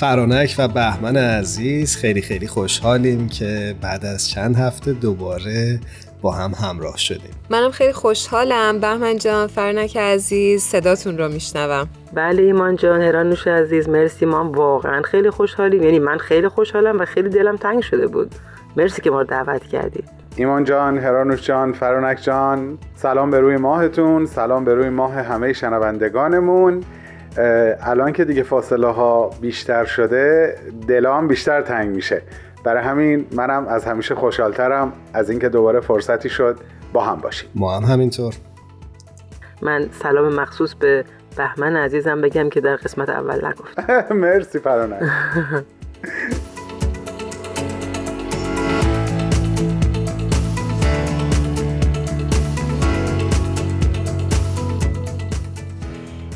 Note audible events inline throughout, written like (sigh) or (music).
فرانک و بهمن عزیز خیلی خیلی خوشحالیم که بعد از چند هفته دوباره با هم همراه شدیم. منم خیلی خوشحالم. بهمن جان فرانک عزیز صداتون رو میشنوم. بله ایمان جان هرانوش عزیز مرسی ما واقعا خیلی خوشحالیم. یعنی من خیلی خوشحالم و خیلی دلم تنگ شده بود. مرسی که ما رو دعوت کردید. ایمان جان هرانوش جان فرانک جان سلام به روی ماهتون سلام به روی ماه همه شنوندگانمون. الان که دیگه فاصله ها بیشتر شده دلام بیشتر تنگ میشه. برای همین منم از همیشه خوشحالترم از اینکه دوباره فرصتی شد با هم باشیم. ما هم همینطور. من سلام مخصوص به بهمن عزیزم بگم که در قسمت اول نگفت. (laughs) مرسی فرانک (laughs)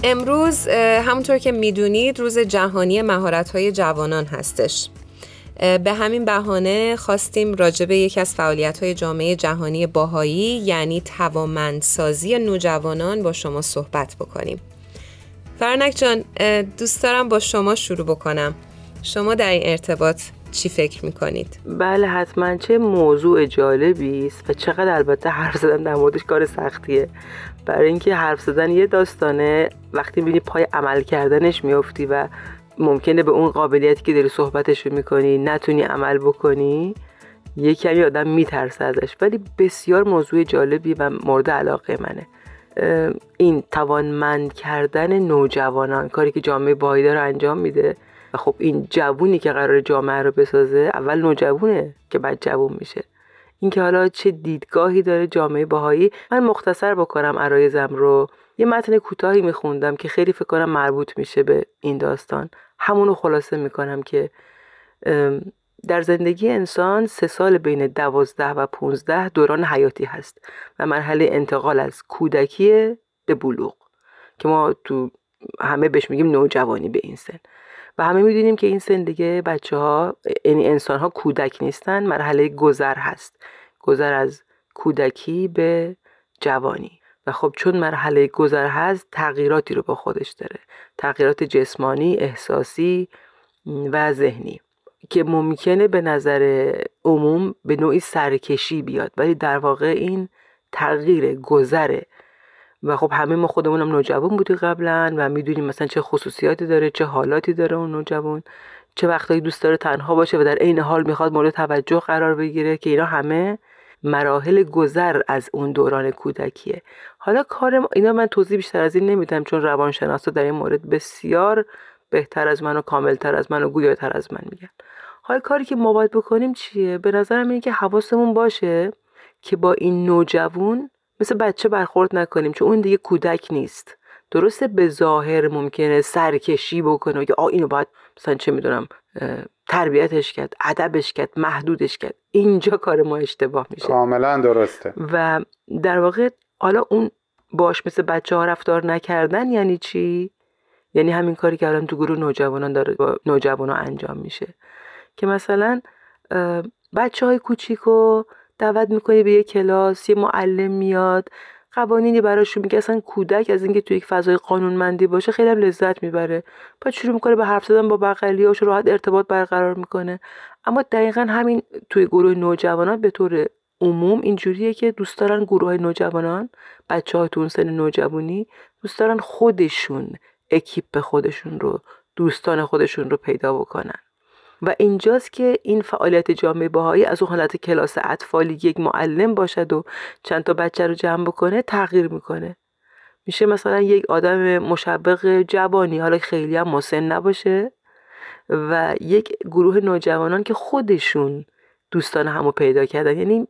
امروز همونطور که می‌دونید روز جهانی های جوانان هستش. به همین بهانه خواستیم راجع به یکی از های جامعه جهانی باهایی یعنی توامندسازی نوجوانان با شما صحبت بکنیم. فرنک جان دوست دارم با شما شروع بکنم. شما در این ارتباط چی فکر می‌کنید؟ بله حتما چه موضوع جالبی است و چقدر البته حرف زدن در موردش کار سختیه. برای اینکه حرف زدن یه داستانه وقتی می‌بینی پای عمل کردنش میافتی و ممکنه به اون قابلیتی که داری صحبتش می‌کنی نتونی عمل بکنی یه کمی آدم میترسه ازش. ولی بسیار موضوع جالبی و مورد علاقه منه. این توانمند کردن نوجوانان کاری که جامعه بایده رو انجام میده و خب این جوونی که قرار جامعه رو بسازه اول نوجوونه که بعد جوون میشه. اینکه حالا چه دیدگاهی داره جامعه باهایی من مختصر بکنم عرایزم رو یه متن کوتاهی میخوندم که خیلی فکر کنم مربوط میشه به این داستان. همونو خلاصه می‌کنم که در زندگی انسان سه سال بین دوازده و پونزده دوران حیاتی هست و مرحله انتقال از کودکی به بلوغ که ما تو همه بهش میگیم نوجوانی به این سن. و همه می‌دونیم که این سن دیگه بچه ها یعنی انسان ها کودک نیستن مرحله گذر هست. گذر از کودکی به جوانی. و خب چون مرحله گذر هست تغییراتی رو با خودش داره. تغییرات جسمانی، احساسی و ذهنی. که ممکنه به نظر عموم به نوعی سرکشی بیاد. ولی در واقع این تغییر گذره و خب همه ما خودمونم نوجوان بودی قبلا و می‌دونیم مثلا چه خصوصیاتی داره چه حالاتی داره اون نوجوان چه وقتایی دوست داره تنها باشه و در عین حال می‌خواد مورد توجه قرار بگیره که اینا همه مراحل گذر از اون دوران کودکیه. حالا کار اینا من توضیح بیشتر از این نمیدم چون روانشناسا در این مورد بسیار بهتر از من و کاملتر از من و گویاتر از من میگن. حالا کاری که ما باید بکنیم چیه؟ به نظرم اینه که حواسمون باشه که با این نوجوان مثل بچه برخورد نکنیم چون اون دیگه کودک نیست. درسته به ظاهر ممکنه سرکشی بکنه که آ اینو باید مثلا چه می‌دونم تربیتش کرد ادبش کرد محدودش کرد. اینجا کار ما اشتباه میشه. کاملا درسته. و در واقع حالا اون باش مثل بچه ها رفتار نکردن یعنی چی؟ یعنی همین کاری که الان تو گروه نوجوانان داره با نوجوانان انجام میشه. که مثلا بچه های کوچیکو دعوت می‌کنی به یه کلاس یه معلم میاد قوانینی براشون میگه اصلا کودک از اینکه توی یک فضای قانونمندی باشه خیلی هم لذت می‌بره. بعد شروع می‌کنه به حرف زدن با بغلیاش راحت ارتباط برقرار می‌کنه. اما دقیقا همین توی گروه نوجوانان به طور عموم اینجوریه که دوست دارن گروه های نوجوانان بچه های تو سن نوجوانی دوست دارن خودشون اکیپ خودشون رو دوستان خودشون رو پیدا بکنن. و اینجاست که این فعالیت جامعه باهایی از اون حالت کلاس اطفالی یک معلم باشد و چند تا بچه رو جمع بکنه تغییر می‌کنه. میشه مثلا یک آدم مشبق جوانی حالا خیلی هم مسن نباشه و یک گروه نوجوانان که خودشون دوستان همو پیدا کردن. یعنی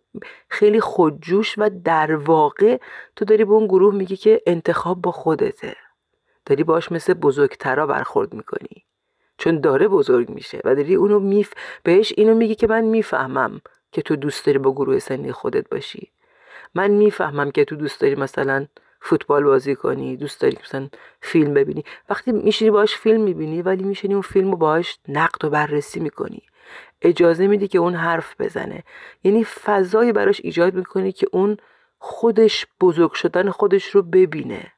خیلی خودجوش و در واقع تو داری به اون گروه میگی که انتخاب با خودته. داری باش مثل بزرگترا برخورد می‌کنی. چون داره بزرگ میشه. و داری اونو میف بهش اینو میگی که من می‌فهمم که تو دوست داری با گروه سنی خودت باشی. من می‌فهمم که تو دوست داری مثلا فوتبال بازی کنی دوست داری مثلا فیلم ببینی. وقتی میشینی باش فیلم می‌بینی ولی میشینی اون فیلم رو باهاش نقد و بررسی می‌کنی. اجازه میدی که اون حرف بزنه. یعنی فضایی براش ایجاد می‌کنی که اون خودش بزرگ شدن خودش رو ببینه.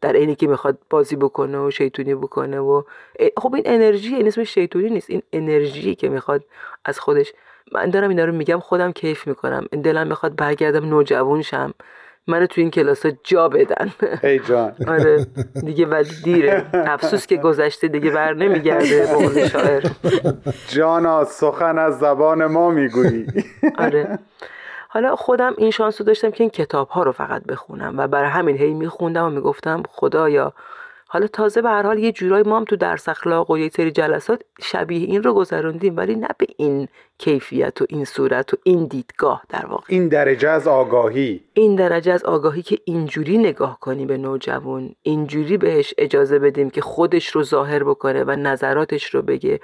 در اینی که می‌خواد بازی بکنه و شیطونی بکنه و خب این انرژی این اسم شیطونی نیست این انرژی که می‌خواد از خودش. من دارم اینا رو میگم خودم کیف می‌کنم. دلم می‌خواد برگردم نوجوان شم. منو تو این کلاس ها جا بدن. ای جان. (laughs) آره. دیگه ولی دیره. افسوس که گذشته دیگه بر نمیگرده به شاعر. جانا سخن از زبان ما می‌گویی. آره. حالا خودم این شانس رو داشتم که این کتاب ها رو فقط بخونم و برای همین هی میخوندم و می‌گفتم خدایا. حالا تازه به هر حال یه جورایی ما هم تو درس اخلاق و یه سری جلسات شبیه این رو گذروندیم ولی نه به این کیفیت و این صورت و این دیدگاه در واقع. این درجه از آگاهی. این درجه از آگاهی که اینجوری نگاه کنی به نوجوان اینجوری بهش اجازه بدیم که خودش رو ظاهر بکنه و نظراتش رو بگه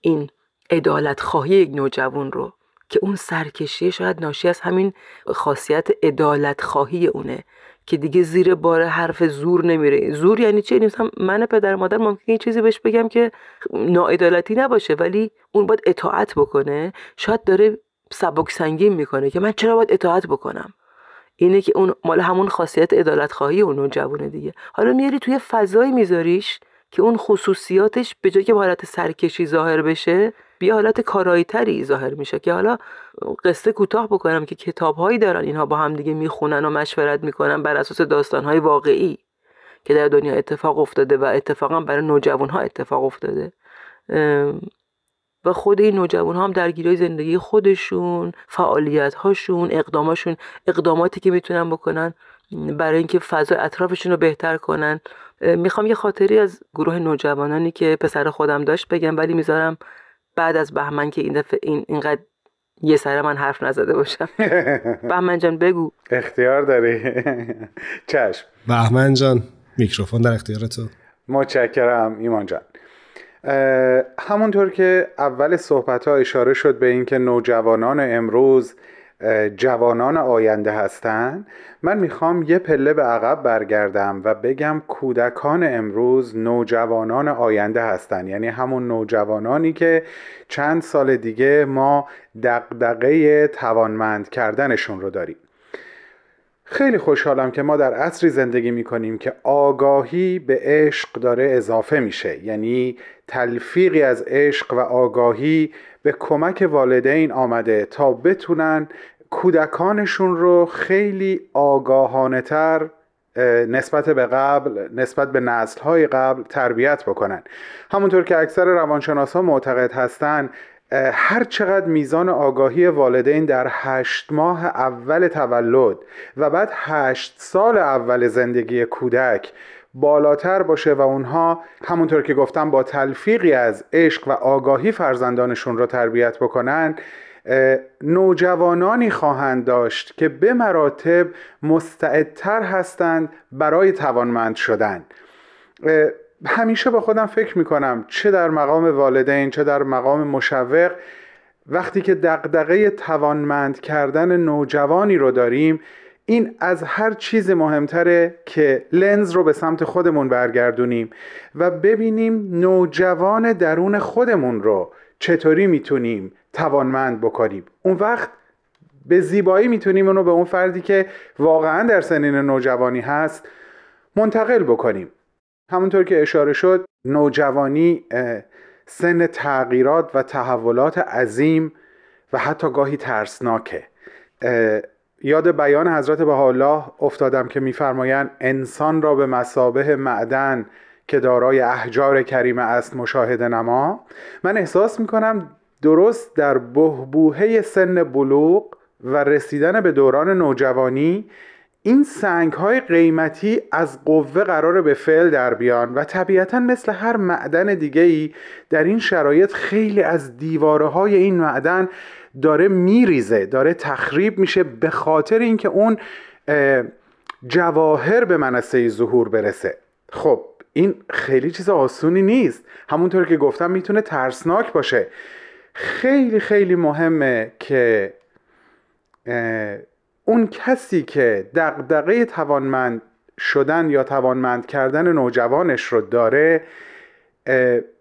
این عدالت خواهی یک نوجوان رو که اون سرکشی شاید ناشی از همین خاصیت عدالت خواهی اونه که دیگه زیر بار حرف زور نمیره. زور یعنی چه مثلا من پدر مادر ممکنه این چیزی بهش بگم که ناعدالتی نباشه ولی اون باید اطاعت بکنه. شاید داره سبک سنگین می‌کنه که من چرا باید اطاعت بکنم؟ اینه که اون مال همون خاصیت عدالت خواهی اون جوونه دیگه. حالا میاری توی فضایی میذاریش که اون خصوصیاتش به جای که حالت سرکشی ظاهر بشه بیا حالت کارایی تری ظاهر میشه که حالا قصه کوتاه بکنم که کتابهایی دارن اینها با هم دیگه می‌خونن و مشورت می‌کنن بر اساس داستانهای واقعی که در دنیا اتفاق افتاده و اتفاقا برای نوجوان ها اتفاق افتاده. و خود این نوجوان ها هم درگیری زندگی خودشون فعالیت هاشون اقداماشون اقداماتی که می‌تونن بکنن برای اینکه فضای اطرافشون رو بهتر کنن. می‌خوام یه خاطری از گروه نوجوانانی که پسر خودم داشت بگم ولی می‌ذارم بعد از بهمن که این دفعه این اینقدر یه سر من حرف نزده باشم. (laughs) بهمن جان بگو. اختیار داری؟ چشم. بهمن جان میکروفون در اختیار تو. متشکرم ایمان جان. همونطور که اول صحبت ها اشاره شد به اینکه نوجوانان امروز جوانان آینده هستند من می‌خوام یه پله به عقب برگردم و بگم کودکان امروز نوجوانان آینده هستند یعنی همون نوجوانانی که چند سال دیگه ما دقدقه توانمند کردنشون رو داریم. خیلی خوشحالم که ما در عصری زندگی می‌کنیم که آگاهی به عشق داره اضافه میشه. یعنی تلفیقی از عشق و آگاهی به کمک والدین آمده تا بتونن کودکانشون رو خیلی آگاهانه تر نسبت به قبل نسبت به نسل های قبل تربیت بکنن. همونطور که اکثر روانشناس معتقد هستند هر چقدر میزان آگاهی والدین در هشت ماه اول تولد و بعد هشت سال اول زندگی کودک بالاتر باشه و اونها همونطور که گفتم با تلفیقی از عشق و آگاهی فرزندانشون رو تربیت بکنن نوجوانانی خواهند داشت که به مراتب مستعدتر هستند برای توانمند شدن. همیشه با خودم فکر می‌کنم چه در مقام والدین چه در مقام مشوق. وقتی که دقدقه توانمند کردن نوجوانی رو داریم این از هر چیز مهمتره که لنز رو به سمت خودمون برگردونیم و ببینیم نوجوان درون خودمون رو چطوری می‌تونیم توانمند بکنیم. اون وقت به زیبایی می‌تونیم اونو به اون فردی که واقعا در سنین نوجوانی هست منتقل بکنیم. همونطور که اشاره شد نوجوانی سن تغییرات و تحولات عظیم و حتی گاهی ترسناکه. یاد بیان حضرت الله افتادم که میفرمایند انسان را به مسابه معدن که دارای احجار کریمه است مشاهده نما. من احساس می‌کنم درست در بهبوهه سن بلوغ و رسیدن به دوران نوجوانی این سنگ های قیمتی از قوه قرار به فعل در بیان و طبیعتا مثل هر معدن دیگه ای در این شرایط خیلی از دیواره های این معدن داره میریزه داره تخریب میشه به خاطر اینکه اون جواهر به منصه ظهور برسه. خب این خیلی چیز آسونی نیست. همونطور که گفتم می‌تونه ترسناک باشه. خیلی خیلی مهمه که اون کسی که دقدقه توانمند شدن یا توانمند کردن نوجوانش رو داره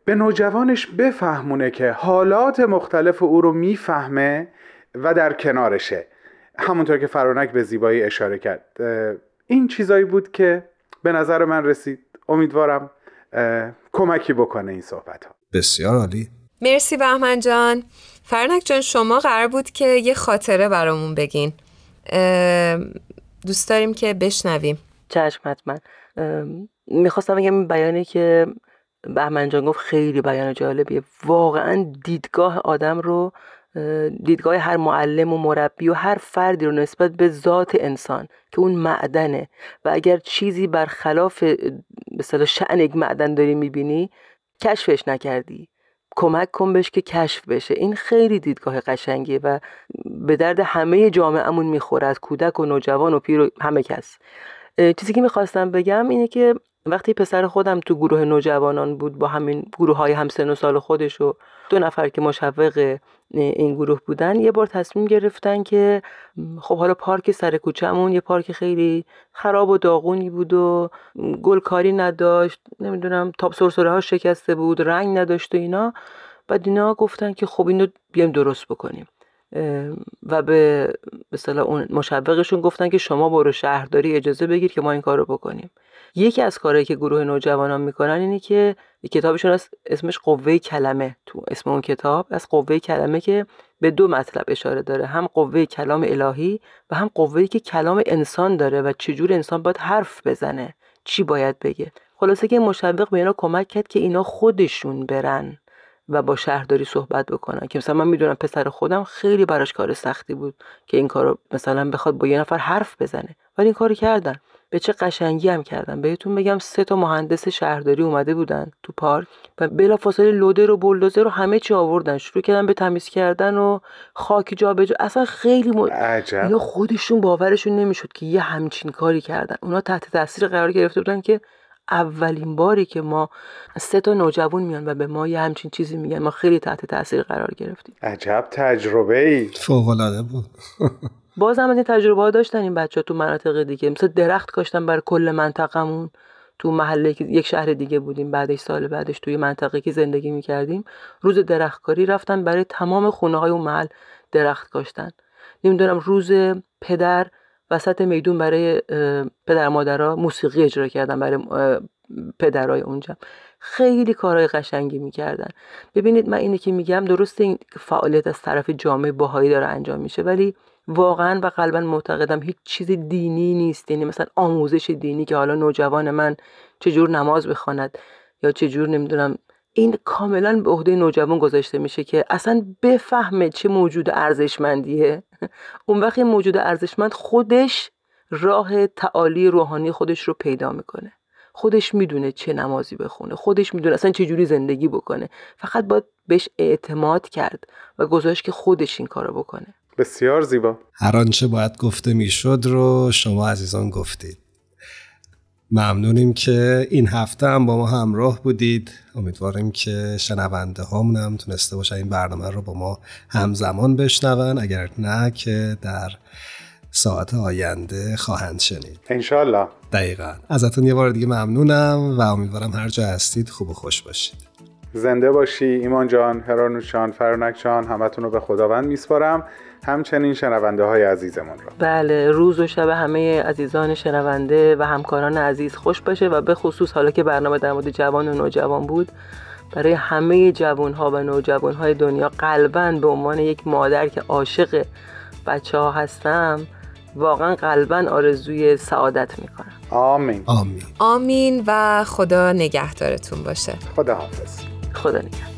به نوجوانش بفهمونه که حالات مختلف او رو می‌فهمه و در کنارشه. همونطور که فرانک به زیبایی اشاره کرد. این چیزایی بود که به نظر من رسید. امیدوارم کمکی بکنه این صحبت ها بسیار عالی. مرسی بهمن جان. فرنک جان شما قرار بود که یه خاطره برامون بگین. دوست داریم که بشنویم. چشم حتما می‌خواستم بگم بیانی که بهمن جان گفت خیلی بیان جالبیه. واقعا دیدگاه آدم رو دیدگاه هر معلم و مربی و هر فردی رو نسبت به ذات انسان که اون معدنه. و اگر چیزی برخلاف مثلا شعن یک معدن داری می‌بینی کشفش نکردی. کمک کن بهش که کشف بشه. این خیلی دیدگاه قشنگیه و به درد همه جامعهمون می‌خوره از کودک و نوجوان و پیر و همه کس. چیزی که می‌خواستم بگم اینه که وقتی پسر خودم تو گروه نوجوانان بود با همین گروه های همسن و سال خودش و دو نفر که مشوق این گروه بودن یه بار تصمیم گرفتن که خب حالا پارک سر کوچهمون یه پارک خیلی خراب و داغونی بود و گلکاری نداشت نمی‌دونم تاپ سرسره ها شکسته بود رنگ نداشت و اینا. بعد اینا گفتن که خب اینو بیایم درست بکنیم. و به مثلا اون مشوقشون گفتن که شما برو شهرداری اجازه بگیر که ما این کار رو بکنیم. یکی از کارهایی که گروه نوجوانان می‌کنن اینه که کتابشون از اسمش قوه کلمه تو اسم اون کتاب از قوه کلمه که به دو مطلب اشاره داره هم قوه کلام الهی و هم قوه که کلام انسان داره و چجور انسان باید حرف بزنه چی باید بگه. خلاصه که مشوق به اینا کمک کرد که اینا خودشون برن و با شهرداری صحبت بکنن. که مثلا من می‌دونم پسر خودم خیلی براش کار سختی بود که این کارو مثلا بخواد با یه نفر حرف بزنه ولی این کارو کردن. به چه قشنگی هم کردن بهتون بگم سه تا مهندس شهرداری اومده بودن تو پارک و بلافاصله لودر و بولدوزر رو همه چی آوردن. شروع کردن به تمیز کردن و خاک جابجا. اصلا خیلی م... اینا خودشون باورشون نمی‌شد که یه همچین کاری کردن. اونا تحت تاثیر قرار گرفته بودن که اولین باری که ما سه تا نوجوان میان و به ما یه همچین چیزی میگن. ما خیلی تحت تاثیر قرار گرفتیم. عجب تجربه ای فوق العاده بود. (laughs) باز هم از این تجربه ها داشتن این بچه ها تو مناطق دیگه. مثل درخت کاشتن بر کل منطقمون تو محله که یک شهر دیگه بودیم بعدش سال بعدش توی منطقه که زندگی می‌کردیم. روز درختکاری رفتن برای تمام خونه های اون محل درخت کاشتن. نمی‌دونم روز پدر وسط میدون برای پدر مادرها موسیقی اجرا کردن برای پدرای اونجا. خیلی کارهای قشنگی می‌کردن. ببینید من اینه که میگم درسته این فعالیت از طرف جامعه باهایی داره انجام میشه ولی واقعا و قلبا معتقدم هیچ چیز دینی نیست. یعنی مثلا آموزش دینی که حالا نوجوان من چجور نماز بخواند یا چجور نمی‌دونم. این کاملا به عهده نوجوان گذاشته میشه که اصلا بفهمه چه موجود ارزشمندیه. (laughs) اون وقت موجود ارزشمند خودش راه تعالی روحانی خودش رو پیدا می‌کنه. خودش می‌دونه چه نمازی بخونه. خودش می‌دونه اصلا چه جوری زندگی بکنه. فقط باید بهش اعتماد کرد و گذاشت که خودش این کارو بکنه. بسیار زیبا. هر آنچه باید گفته می‌شد رو شما عزیزان گفتید. ممنونیم که این هفته هم با ما همراه بودید. امیدواریم که شنونده هامون هم تونسته باشن این برنامه رو با ما همزمان بشنون. اگر نه که در ساعت آینده خواهند شنید. انشالله دقیقا. ازتون یه بار دیگه ممنونم و امیدوارم هر جا هستید خوب و خوش باشید. زنده باشی ایمان جان هرانوش جان فرنک جان همتون رو به خداوند میسپارم. همچنین شنونده های عزیزمون رو. بله روز و شب همه عزیزان شنونده و همکاران عزیز خوش باشه و به خصوص حالا که برنامه در مورد جوان و نوجوان بود برای همه جوان ها و نوجوان های دنیا قلبا به عنوان یک مادر که عاشق بچه ها هستم واقعا قلبا آرزوی سعادت می‌کنم. آمین. آمین. آمین و خدا نگهدارتون باشه. خدا حافظ خدا نگهدار.